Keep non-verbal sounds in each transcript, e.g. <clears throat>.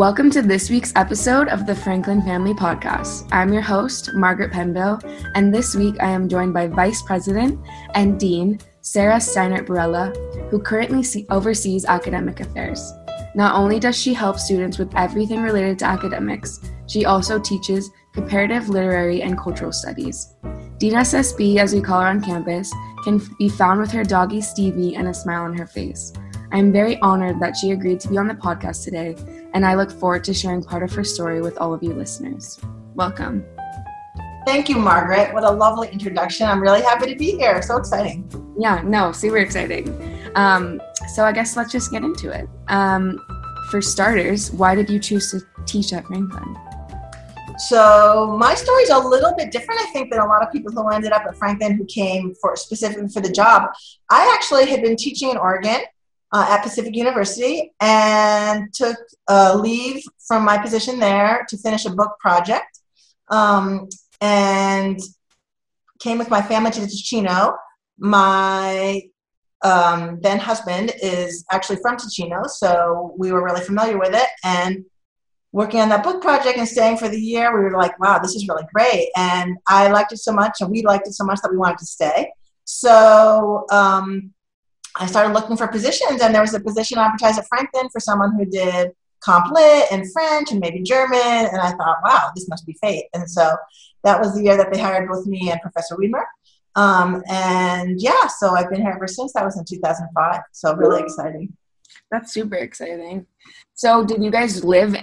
Welcome to this week's episode of the Franklin Family Podcast. I'm your host, Margaret Penville, and this week I am joined by Vice President and Dean Sarah Steinert Borella, who currently oversees academic affairs. Not only does she help students with everything related to academics, she also teaches comparative literary and cultural studies. Dean SSB, as we call her on campus, can be found with her doggy Stevie and a smile on her face. I am very honored that she agreed to be on the podcast today, and I look forward to sharing part of her story with all of you listeners. Welcome. Thank you, Margaret. What a lovely introduction. I'm really happy to be here. So exciting. Yeah, no, super exciting. Um, so I guess let's just get into it. Um, for starters, why did you choose to teach at Franklin? So my story is a little bit different, I think, than a lot of people who ended up at Franklin who came for specifically for the job. I actually had been teaching in Oregon uh, at Pacific University and took a leave from my position there to finish a book project um, and came with my family to Ticino. My um, then husband is actually from Ticino, so we were really familiar with it. And working on that book project and staying for the year, we were like, wow, this is really great. And I liked it so much, and we liked it so much that we wanted to stay. So um, I started looking for positions, and there was a position advertised at Franklin for someone who did comp lit and French and maybe German. And I thought, wow, this must be fate. And so that was the year that they hired both me and Professor Weimer. Um, and yeah, so I've been here ever since. That was in 2005. So really exciting. That's super exciting. So, did you guys live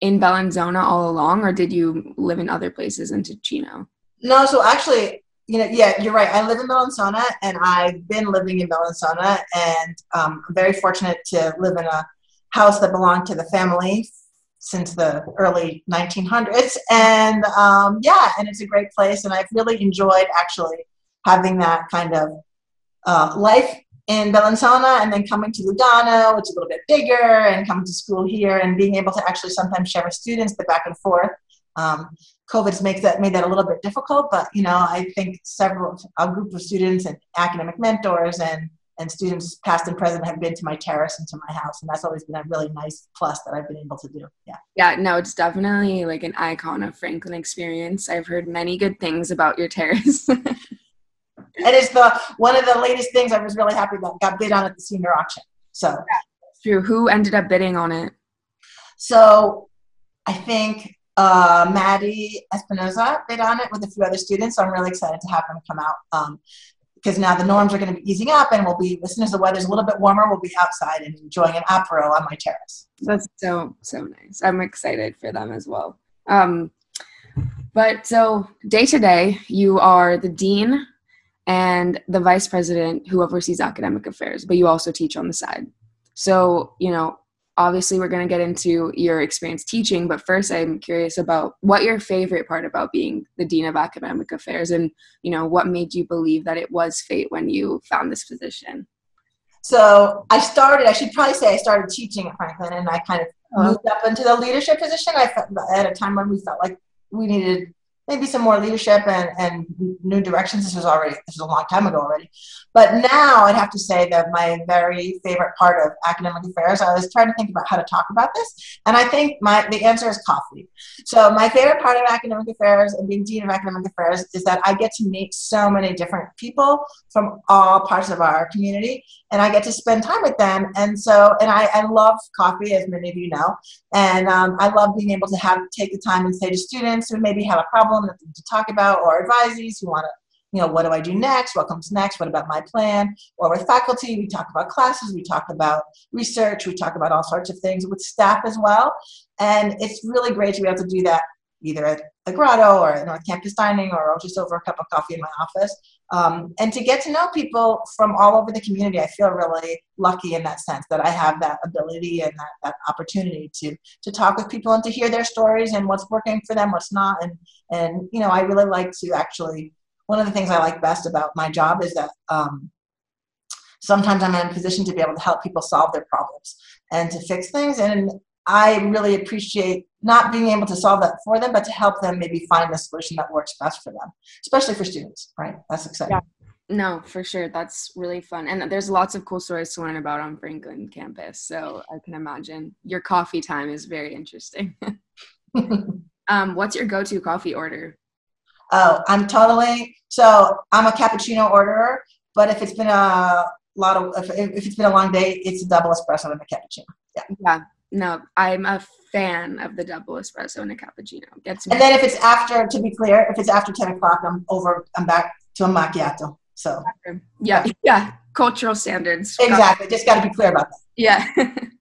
in Bellinzona all along, or did you live in other places in Ticino? No, so actually, you know, yeah, you're right. I live in Bellinzona, and I've been living in Bellinzona, and um, I'm very fortunate to live in a house that belonged to the family since the early 1900s. And um, yeah, and it's a great place, and I've really enjoyed actually having that kind of uh, life in Bellinzona, and then coming to Lugano, which is a little bit bigger, and coming to school here, and being able to actually sometimes share with students the back and forth. Um, COVID's makes that made that a little bit difficult, but you know, I think several a group of students and academic mentors and and students past and present have been to my terrace and to my house, and that's always been a really nice plus that I've been able to do. Yeah. Yeah, no, it's definitely like an icon of Franklin experience. I've heard many good things about your terrace. <laughs> and it's the one of the latest things I was really happy about. Got bid on at the senior auction. So yeah, true. Who ended up bidding on it? So I think uh, Maddie Espinoza bid on it with a few other students. So I'm really excited to have them come out um, because now the norms are going to be easing up and we'll be, as soon as the weather's a little bit warmer, we'll be outside and enjoying an apero on my terrace. That's so, so nice. I'm excited for them as well. Um, but so day to day, you are the dean and the vice president who oversees academic affairs, but you also teach on the side. So, you know, obviously we're going to get into your experience teaching but first i'm curious about what your favorite part about being the dean of academic affairs and you know what made you believe that it was fate when you found this position so i started i should probably say i started teaching at franklin and i kind of uh-huh. moved up into the leadership position i felt at a time when we felt like we needed maybe some more leadership and, and new directions. This was already this was a long time ago already. But now I'd have to say that my very favorite part of academic affairs, I was trying to think about how to talk about this. And I think my the answer is coffee. So my favorite part of academic affairs and being dean of academic affairs is that I get to meet so many different people from all parts of our community and I get to spend time with them. And so and I, I love coffee, as many of you know. And um, I love being able to have take the time and say to students who maybe have a problem problem, nothing to talk about, or advisees who want to, you know, what do I do next? What comes next? What about my plan? Or with faculty, we talk about classes, we talk about research, we talk about all sorts of things with staff as well. And it's really great to be able to do that either at the grotto or at North Campus Dining or just over a cup of coffee in my office. Um, and to get to know people from all over the community, I feel really lucky in that sense that I have that ability and that, that opportunity to to talk with people and to hear their stories and what's working for them, what's not. And and you know, I really like to actually. One of the things I like best about my job is that um, sometimes I'm in a position to be able to help people solve their problems and to fix things. And I really appreciate not being able to solve that for them, but to help them maybe find a solution that works best for them, especially for students, right? That's exciting. Yeah. No, for sure. That's really fun. And there's lots of cool stories to learn about on Franklin campus. So I can imagine your coffee time is very interesting. <laughs> um, what's your go to coffee order? Oh, I'm totally so I'm a cappuccino orderer, but if it's been a lot of if, if it's been a long day, it's a double espresso and a cappuccino. Yeah. Yeah. No, I'm a fan of the double espresso and a cappuccino. Gets me. And then if it's after, to be clear, if it's after ten o'clock, I'm over. I'm back to a macchiato. So yeah, yeah, cultural standards. Exactly. Just got to be clear about that. Yeah.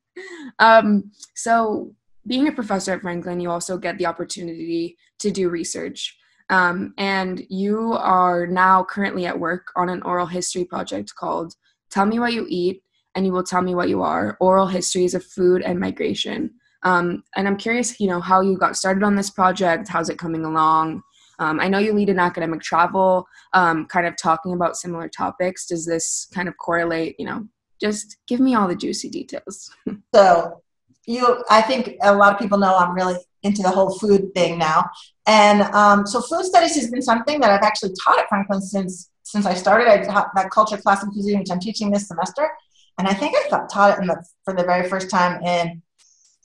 <laughs> um, so being a professor at Franklin, you also get the opportunity to do research. Um, and you are now currently at work on an oral history project called Tell Me What You Eat and You Will Tell Me What You Are Oral Histories of Food and Migration. Um, and I'm curious, you know, how you got started on this project, how's it coming along? Um, I know you lead an academic travel, um, kind of talking about similar topics. Does this kind of correlate? You know, just give me all the juicy details. <laughs> so, you, I think a lot of people know I'm really into the whole food thing now, and um, so food studies has been something that I've actually taught at Franklin since since I started. I taught that culture class in cuisine, which I'm teaching this semester, and I think I taught it the, for the very first time in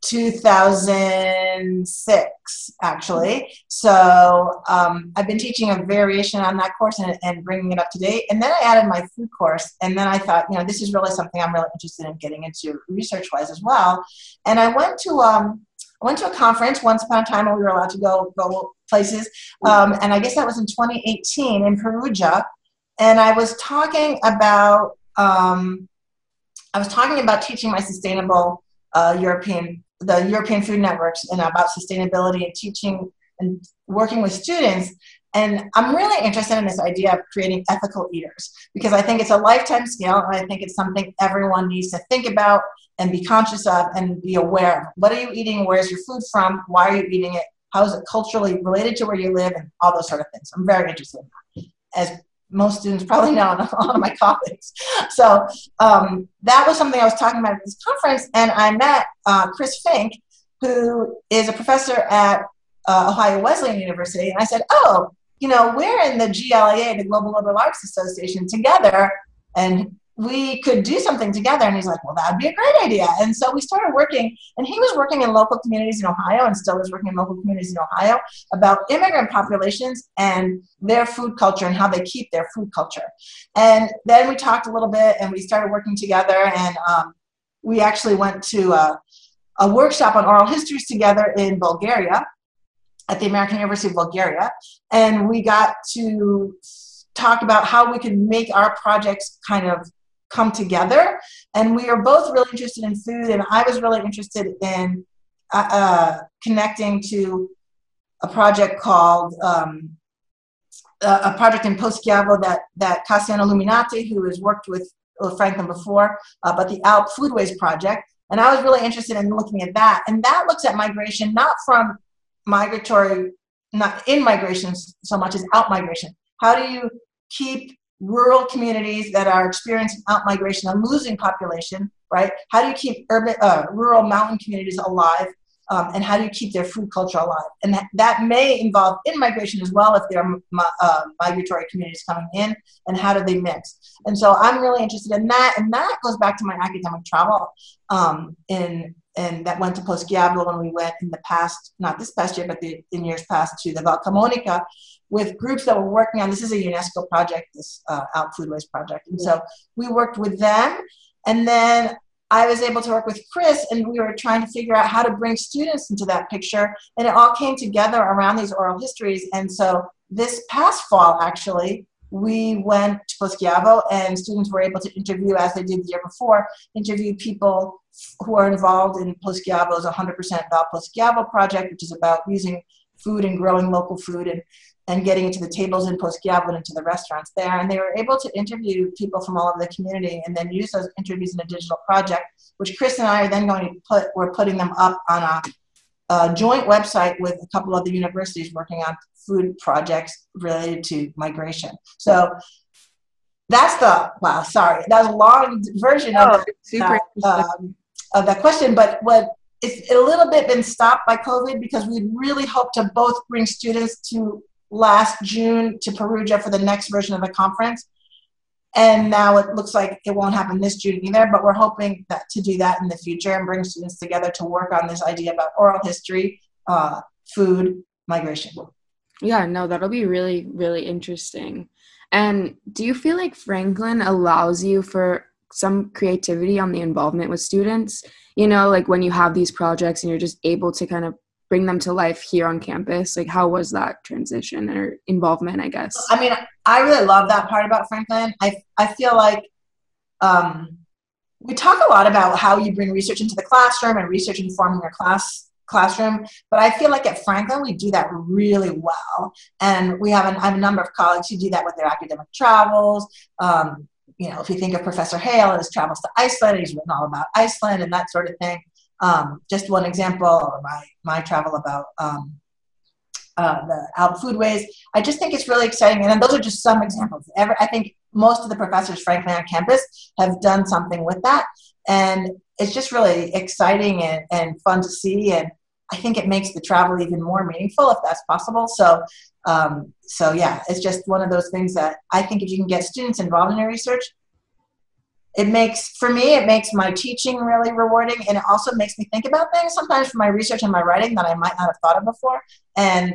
2006 actually. So um, i've been teaching a variation on that course and, and, bringing it up to date. And then i added my food course. And then i thought you know this is really something i'm really interested in getting into research wise as well. And i went to um, I went to a conference once upon a time when we were allowed to go go places, um, and I guess that was in 2018 in Perugia, and I was talking about um, I was talking about teaching my sustainable uh, European the European Food Networks and about sustainability and teaching and working with students. And I'm really interested in this idea of creating ethical eaters because I think it's a lifetime skill and I think it's something everyone needs to think about and be conscious of and be aware of. What are you eating? Where's your food from? Why are you eating it? How is it culturally related to where you live? And all those sort of things. I'm very interested in that. As most students probably know a lot of my colleagues. So um, that was something I was talking about at this conference, and I met uh, Chris Fink, who is a professor at uh, Ohio Wesleyan University, and I said, "Oh, you know, we're in the GLAA, the Global Liberal Arts Association, together, and we could do something together. And he's like, well, that'd be a great idea. And so we started working, and he was working in local communities in Ohio and still is working in local communities in Ohio about immigrant populations and their food culture and how they keep their food culture. And then we talked a little bit and we started working together. And um, we actually went to a, a workshop on oral histories together in Bulgaria at the American University of Bulgaria. And we got to talk about how we could make our projects kind of come together. And we are both really interested in food, and I was really interested in uh, uh, connecting to a project called um, a project in Poschiavo that that Cassiano Luminati, who has worked with Franklin before, uh, but the Alp Foodways Project. And I was really interested in looking at that. And that looks at migration not from migratory, not in migration so much as out migration. How do you keep rural communities that are experiencing out migration and losing population, right? How do you keep urban, uh, rural mountain communities alive? Um, and how do you keep their food culture alive? And that, that may involve in migration as well if there are uh, migratory communities coming in, and how do they mix? And so I'm really interested in that, and that goes back to my academic travel um, in and that went to Poschiavo when we went in the past, not this past year, but the, in years past to the Val Camonica with groups that were working on, this is a UNESCO project, this uh, Foodways project. And so we worked with them. And then I was able to work with Chris and we were trying to figure out how to bring students into that picture. And it all came together around these oral histories. And so this past fall, actually, we went to Poschiavo and students were able to interview, as they did the year before, interview people who are involved in Poschiavo's 100% Val Poschiavo project, which is about using food and growing local food and, and getting into the tables in Poschiavo and into the restaurants there. And they were able to interview people from all over the community and then use those interviews in a digital project, which Chris and I are then going to put, we're putting them up on a, a joint website with a couple of the universities working on food projects related to migration. So that's the wow. Sorry, that was a long version oh, of, that, um, of that question. But what it's a little bit been stopped by COVID because we really hope to both bring students to last June to Perugia for the next version of the conference. and now it looks like it won't happen this June either, but we're hoping that to do that in the future and bring students together to work on this idea about oral history, uh, food, migration. Yeah, no, that'll be really, really interesting. And do you feel like Franklin allows you for some creativity on the involvement with students? You know, like when you have these projects and you're just able to kind of bring them to life here on campus? Like how was that transition or involvement i guess? I mean i really love that part about franklin. I, I feel like um, we talk a lot about how you bring research into the classroom and research informing your class classroom but i feel like at franklin we do that really well. And we have, an, have a number of colleagues who do that with their academic travels. Um, you know if you think of professor hale and his travels to iceland he's written all about iceland and that sort of thing um, just one example, or my, my travel about um, uh, the Alp Foodways. I just think it's really exciting. And those are just some examples. Ever, I think most of the professors, frankly, on campus have done something with that. And it's just really exciting and, and fun to see. And I think it makes the travel even more meaningful if that's possible. So, um, so yeah, it's just one of those things that I think if you can get students involved in your research, it makes for me it makes my teaching really rewarding and it also makes me think about things sometimes for my research and my writing that i might not have thought of before and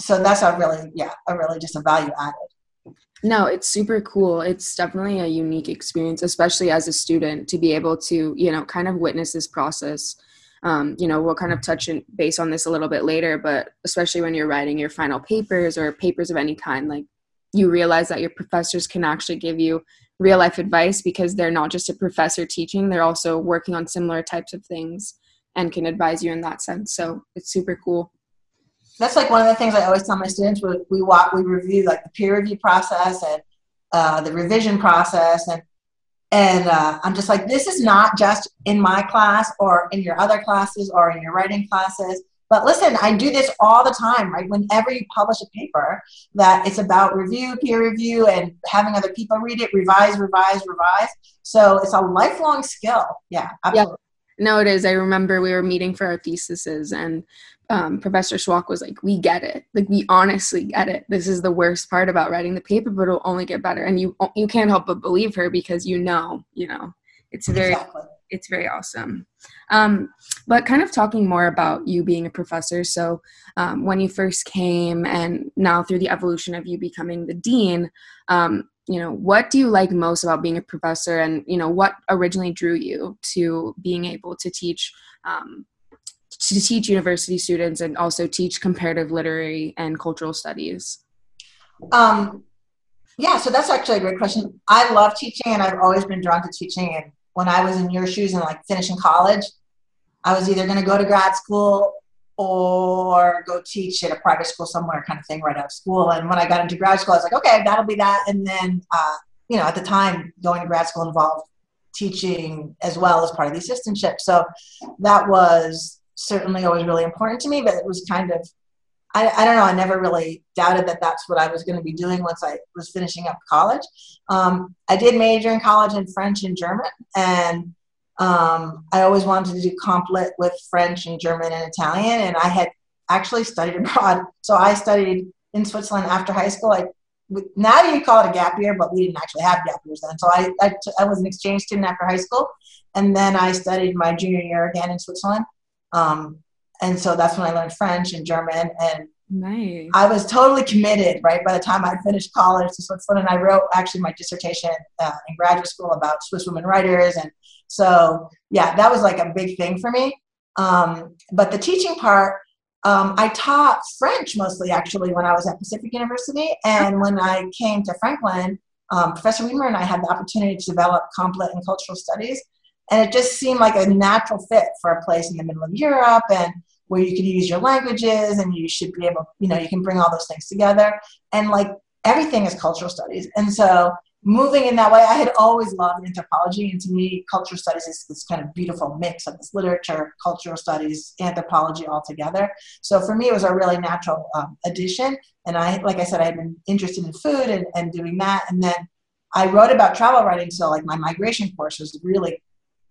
so that's a really yeah a really just a value added. No it's super cool. It's definitely a unique experience especially as a student to be able to you know kind of witness this process. Um, you know we'll kind of touch in, base on this a little bit later but especially when you're writing your final papers or papers of any kind like you realize that your professors can actually give you real life advice because they're not just a professor teaching, they're also working on similar types of things and can advise you in that sense. So it's super cool. That's like one of the things I always tell my students. We, we walk, we review like the peer review process and uh, the revision process, and and uh, I'm just like, this is not just in my class or in your other classes or in your writing classes but listen, I do this all the time, right? Whenever you publish a paper, that it's about review, peer review, and having other people read it, revise, revise, revise. So it's a lifelong skill. Yeah, absolutely. Yeah. No, it is. I remember we were meeting for our theses, and um, Professor Schwach was like, "We get it. Like, we honestly get it. This is the worst part about writing the paper, but it'll only get better." And you you can't help but believe her because you know, you know, it's very exactly it's very awesome. Um, but kind of talking more about you being a professor. So um, when you first came, and now through the evolution of you becoming the dean, um, you know, what do you like most about being a professor, and you know, what originally drew you to being able to teach? Um, to teach university students and also teach comparative literary and cultural studies? Um, yeah, so that's actually a great question. I love teaching and I've always been drawn to teaching and when I was in your shoes and like finishing college, I was either going to go to grad school or go teach at a private school somewhere kind of thing right out of school. And when I got into grad school, I was like, okay, that'll be that. And then, uh, you know, at the time, going to grad school involved teaching as well as part of the assistantship. So that was certainly always really important to me, but it was kind of I, I don't know. I never really doubted that that's what I was going to be doing once I was finishing up college. Um, I did major in college in French and German, and um, I always wanted to do comp lit with French and German and Italian, and I had actually studied <laughs> abroad. So I studied in Switzerland after high school. I now you call it a gap year, but we didn't actually have gap years then. So I, I, I was an exchange student after high school, and then I studied my junior year again in Switzerland. Um, and so that's when I learned French and German and nice. I was totally committed right by the time I finished college to Switzerland and I wrote actually my dissertation uh, in graduate school about Swiss women writers and so yeah that was like a big thing for me um, but the teaching part um, I taught French mostly actually when I was at Pacific University and when I came to Franklin um, Professor Weimer and I had the opportunity to develop comp lit and cultural studies and it just seemed like a natural fit for a place in the middle of Europe and where you can use your languages and you should be able, you know, you can bring all those things together. And like everything is cultural studies. And so moving in that way, I had always loved anthropology. And to me, cultural studies is this kind of beautiful mix of this literature, cultural studies, anthropology all together. So for me, it was a really natural um, addition. And I, like I said, I had been interested in food and, and doing that. And then I wrote about travel writing. So like my migration course was really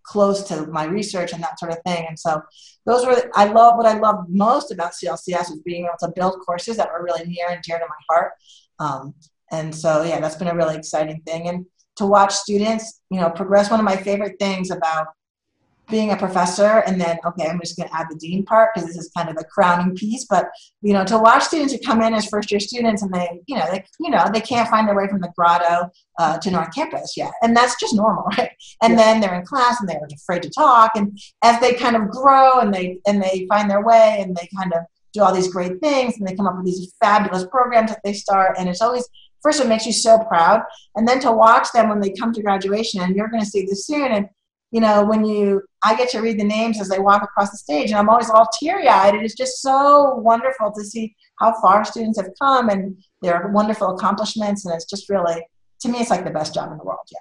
close to my research and that sort of thing. And so those were I love what I love most about CLCS was being able to build courses that were really near and dear to my heart. Um, and so yeah, that's been a really exciting thing. And to watch students, you know, progress. One of my favorite things about being a professor and then okay i'm just going to add the dean part because this is kind of the crowning piece but you know to watch students who come in as first year students and they you know they you know they can't find their way from the grotto uh, to north campus yet and that's just normal <laughs> right and yeah. then they're in class and they're afraid to talk and as they kind of grow and they and they find their way and they kind of do all these great things and they come up with these fabulous programs that they start and it's always first it makes you so proud and then to watch them when they come to graduation and you're going to see this soon and you know, when you, I get to read the names as they walk across the stage, and I'm always all teary eyed. It is just so wonderful to see how far students have come and their wonderful accomplishments. And it's just really, to me, it's like the best job in the world. Yeah.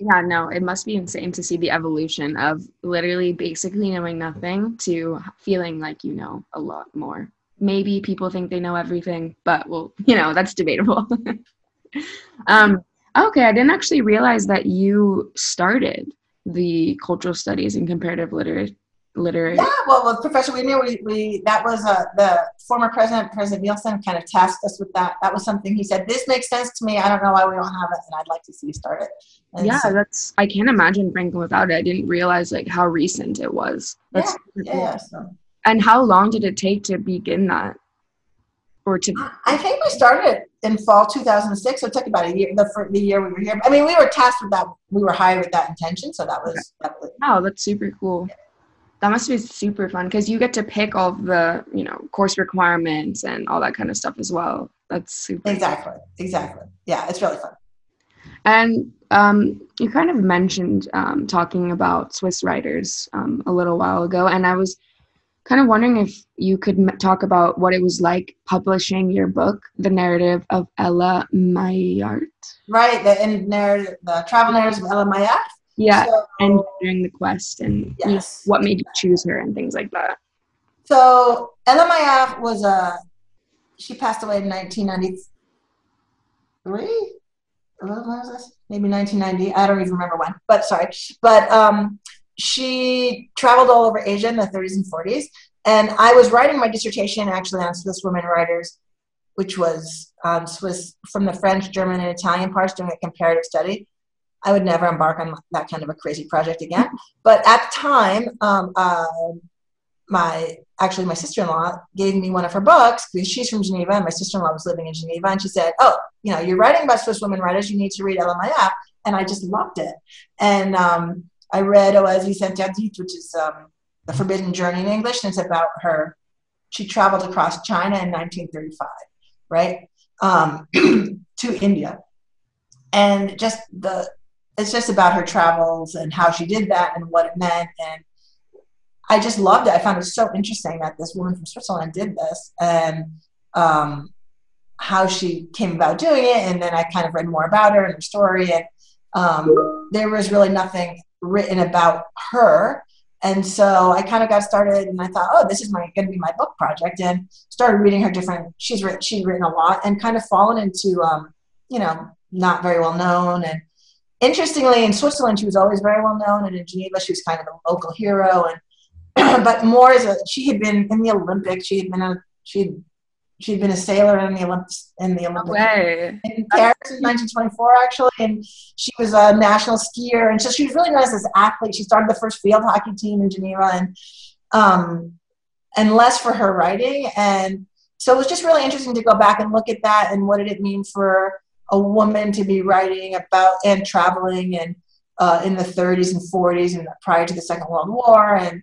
Yeah, no, it must be insane to see the evolution of literally basically knowing nothing to feeling like you know a lot more. Maybe people think they know everything, but well, you know, that's debatable. <laughs> um, okay, I didn't actually realize that you started the cultural studies and comparative literature literary. Yeah, well, with Professor we knew we, we that was uh, the former president, President Nielsen, kind of tasked us with that. That was something he said. This makes sense to me. I don't know why we don't have it, and I'd like to see you start it. And yeah, so, that's. I can't imagine Franklin without it. I didn't realize like how recent it was. That's yeah, cool. yeah. So. And how long did it take to begin that? Or to? I think we started in fall 2006. So it took about a year. The for the year we were here. I mean, we were tasked with that. We were hired with that intention. So that was. Okay. That was wow, that's super cool. Yeah. That must be super fun because you get to pick all the you know course requirements and all that kind of stuff as well. That's super. Exactly. Fun. Exactly. Yeah, it's really fun. And um, you kind of mentioned um, talking about Swiss writers um, a little while ago, and I was kind of wondering if you could m- talk about what it was like publishing your book, The Narrative of Ella Maillart. Right, the narrative, the travel narratives of Ella Maillart. Yeah, so, and during the quest and yes. what made you choose her and things like that. So Ella Maillart was a, she passed away in 1993. When was this? Maybe 1990. I don't even remember when, but sorry. But um, she traveled all over Asia in the 30s and 40s. And I was writing my dissertation actually on Swiss women writers, which was um, Swiss from the French, German, and Italian parts doing a comparative study. I would never embark on that kind of a crazy project again. But at the time, um, uh, my actually my sister-in-law gave me one of her books because she's from Geneva and my sister-in-law was living in Geneva and she said, "Oh, you know, you're writing about Swiss women writers. You need to read Maillart." And I just loved it. And um, I read Oasis Interdites, which is um, The Forbidden Journey in English, and it's about her. She traveled across China in 1935, right, um, <clears throat> to India. And just the, it's just about her travels and how she did that and what it meant. And I just loved it. I found it so interesting that this woman from Switzerland did this and um, how she came about doing it. And then I kind of read more about her and her story. And um, there was really nothing written about her. And so I kind of got started and I thought, oh, this is my going to be my book project and started reading her different, she's written, she'd written a lot and kind of fallen into, um, you know, not very well known. And interestingly, in Switzerland, she was always very well known. And in Geneva, she was kind of a local hero. And, <clears throat> but more as a, she had been in the Olympics. She had been a, she had she'd been a sailor in the Olympics in the Olympics. in Paris in 1924 actually and she was a national skier and so she was really known as this athlete. She started the first field hockey team in Geneva and um, and less for her writing and so it was just really interesting to go back and look at that and what did it mean for a woman to be writing about and traveling and uh, in the 30s and 40s and prior to the Second World War and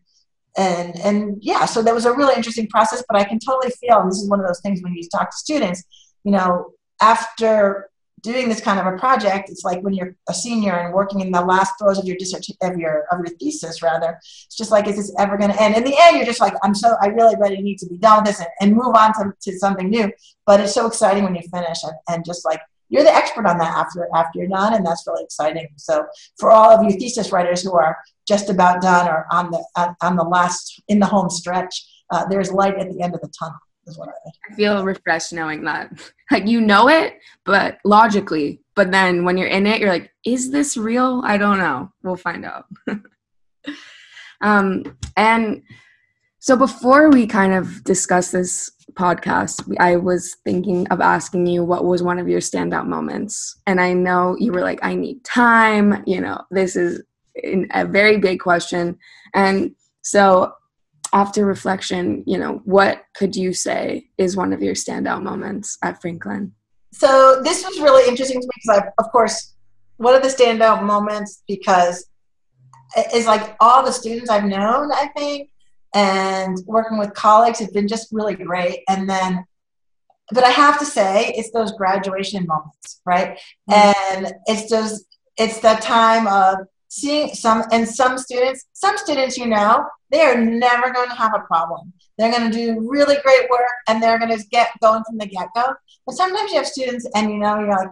and and yeah so that was a really interesting process but i can totally feel and this is one of those things when you talk to students you know after doing this kind of a project it's like when you're a senior and working in the last throes of your dissertation of your of your thesis rather it's just like is this ever going to end? In the end you're just like i'm so i really really need to be done with this and, and move on to, to something new but it's so exciting when you finish and, and just like you're the expert on that after after you're done and that's really exciting. So for all of you thesis writers who are just about done or on the on the last in the home stretch uh, there's light at the end of the tunnel is what I, I feel refreshed knowing that. <laughs> Like you know it but logically but then when you're in it you're like is this real? I don't know. We'll find out. <laughs> Um and So before we kind of discuss this podcast, I was thinking of asking you what was one of your standout moments. And I know you were like, I need time. You know, this is a very big question. And so after reflection, you know, what could you say is one of your standout moments at Franklin? So this was really interesting to me because I, of course, one of the standout moments because eh, is like all the students I've known, I think, and working with colleagues have been just really great. And then, but I have to say, it's those graduation moments, right? Mm-hmm. And it's those, it's that time of seeing some, and some students, some students, you know, they are never going to have a problem. They're going to do really great work and they're going to get going from the get go. But sometimes you have students and you know, you're like,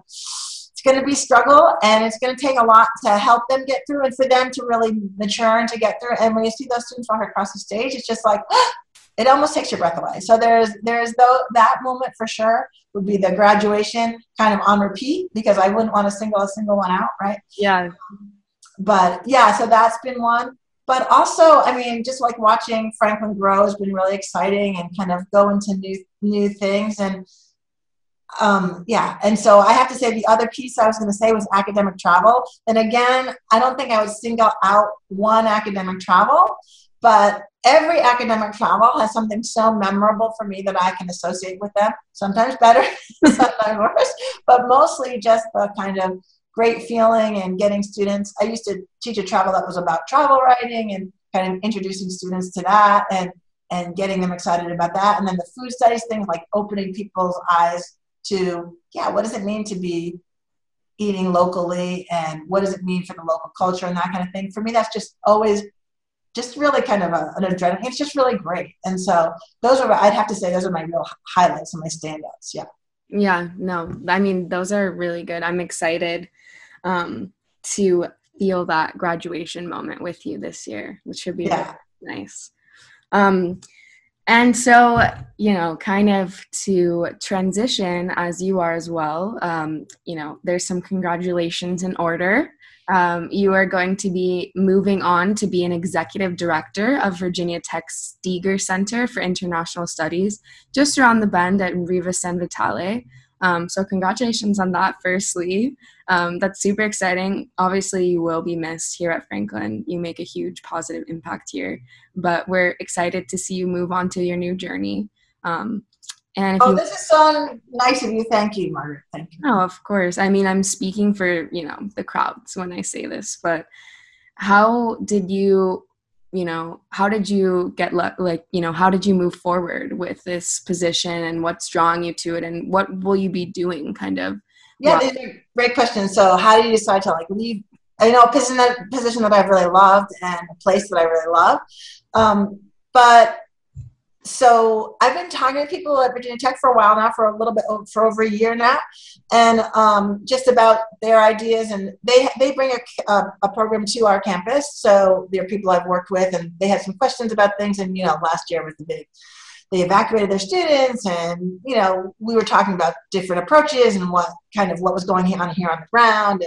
going to be struggle and it's going to take a lot to help them get through and for them to really mature and to get through. And when you see those students walk across the stage it's just like <gasps> it almost takes your breath away. So there's there's though that moment for sure would be the graduation kind of on repeat because i wouldn't want to single a single one out right? Yeah. But yeah so that's been one. But also i mean just like watching franklin grow has been really exciting and kind of go into new new things. And um, yeah, and so I have to say the other piece I was going to say was academic travel. And again, I don't think I would single out one academic travel, but every academic travel has something so memorable for me that I can associate with them. Sometimes better, <laughs> sometimes worse, but mostly just the kind of great feeling and getting students. I used to teach a travel that was about travel writing and kind of introducing students to that and and getting them excited about that. And then the food studies thing, like opening people's eyes to yeah what does it mean to be eating locally? And what does it mean for the local culture and that kind of thing? For me that's just always just really kind of a, an adrenaline. It's just really great. And so those are i'd have to say those are my real highlights and my standouts. Yeah. Yeah no i mean those are really good. I'm excited um, to feel that graduation moment with you this year which should be yeah. really nice. Um, and so, you know, kind of to transition as you are as well, um, you know, there's some congratulations in order. Um, you are going to be moving on to be an executive director of Virginia Tech's Steger Center for International Studies, just around the bend at Riva San Vitale. Um, so, congratulations on that, firstly. Um, that's super exciting. Obviously, you will be missed here at Franklin. You make a huge positive impact here, but we're excited to see you move on to your new journey. Um, and oh, you, this is so nice of you. Thank you, Margaret. Thank you. Oh, of course. I mean, I'm speaking for you know the crowds when I say this, but how did you you know how did you get le- like you know how did you move forward with this position and what's drawing you to it and what will you be doing kind of? Yeah these are great questions. So how did you decide to like leave? You know a position that position that i've really loved and a place that i really love. Um, but so I've been talking to people at Virginia Tech for a while now, for a little bit for over a year now, and um, just about their ideas. And they they bring a, a, a, program to our campus, so they're people I've worked with, and they had some questions about things. And you know, last year was the big. They evacuated their students, and you know, we were talking about different approaches and what kind of what was going on here on the ground,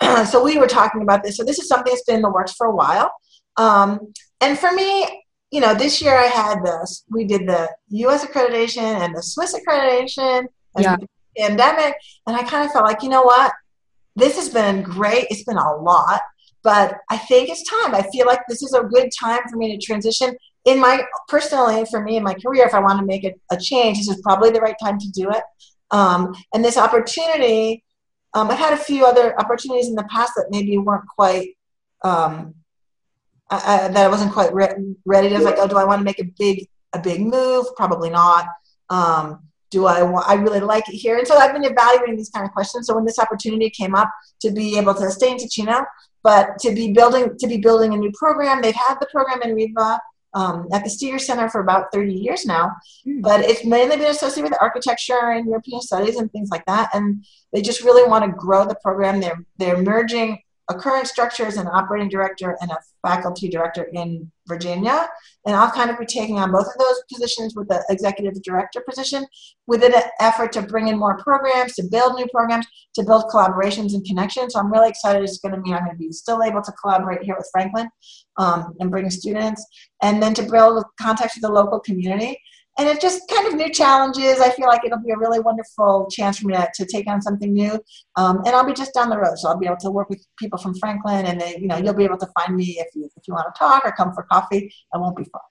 and <clears throat> so we were talking about this. So this is something that's been in the works for a while. Um, and for me, you know, this year I had this. We did the U.S. accreditation and the Swiss accreditation and yeah. the pandemic, and I kind of felt like, you know what, this has been great. It's been a lot, but I think it's time. I feel like this is a good time for me to transition in my personally for me in my career. If I want to make a, a change, this is probably the right time to do it. Um, and this opportunity, um, I've had a few other opportunities in the past that maybe weren't quite um, I, that I wasn't quite re- ready. I was like, oh, do I want to make a big a big move? Probably not. Um, do I want? I really like it here, and so I've been evaluating these kind of questions. So when this opportunity came up to be able to stay in Ticino, but to be building to be building a new program, they've had the program in Riva um, at the Steger Center for about 30 years now, mm. but it's mainly been associated with architecture and European studies and things like that. And they just really want to grow the program. They're they're merging a current structure as an operating director and a faculty director in Virginia. And I'll kind of be taking on both of those positions with the executive director position with an effort to bring in more programs, to build new programs, to build collaborations and connections. So I'm really excited it's going to mean I'm going to be still able to collaborate here with Franklin um, and bring students, and then to build contacts with the local community and it's just kind of new challenges. I feel like it'll be a really wonderful chance for me to, to take on something new. Um, and I'll be just down the road, so I'll be able to work with people from Franklin, and they, you know, you'll be able to find me if you if you want to talk or come for coffee. I won't be far.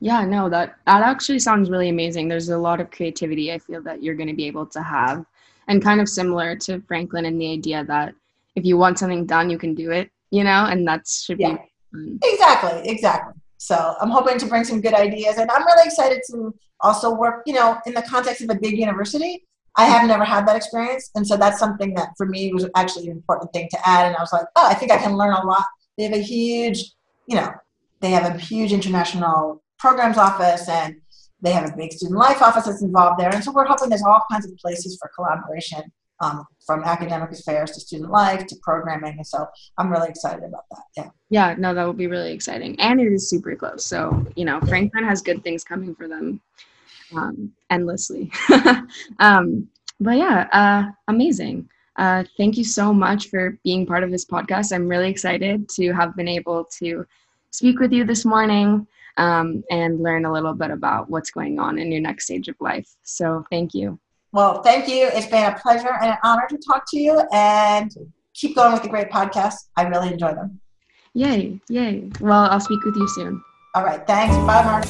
Yeah, no, that that actually sounds really amazing. There's a lot of creativity I feel that you're going to be able to have, and kind of similar to Franklin and the idea that if you want something done, you can do it. You know, and that should yeah. be. Fun. Exactly, exactly. So I'm hoping to bring some good ideas, and I'm really excited to also work, you know, in the context of a big university. I have never had that experience, and so that's something that for me was actually an important thing to add. And I was like, oh, I think I can learn a lot. They have a huge, you know, they have a huge international programs office, and they have a big student life office that's involved there. And so we're hoping there's all kinds of places for collaboration um, from academic affairs to student life to programming. And so I'm really excited about that. Yeah. Yeah, no, that would be really exciting. And it is super close. So, you know, Franklin has good things coming for them um, endlessly. <laughs> um, but yeah, uh, amazing. Uh, thank you so much for being part of this podcast. I'm really excited to have been able to speak with you this morning um, and learn a little bit about what's going on in your next stage of life. So, thank you. Well, thank you. It's been a pleasure and an honor to talk to you and keep going with the great podcast. I really enjoy them. Yay, yay. Well, I'll speak with you soon. All right. Thanks. Bye, Mark.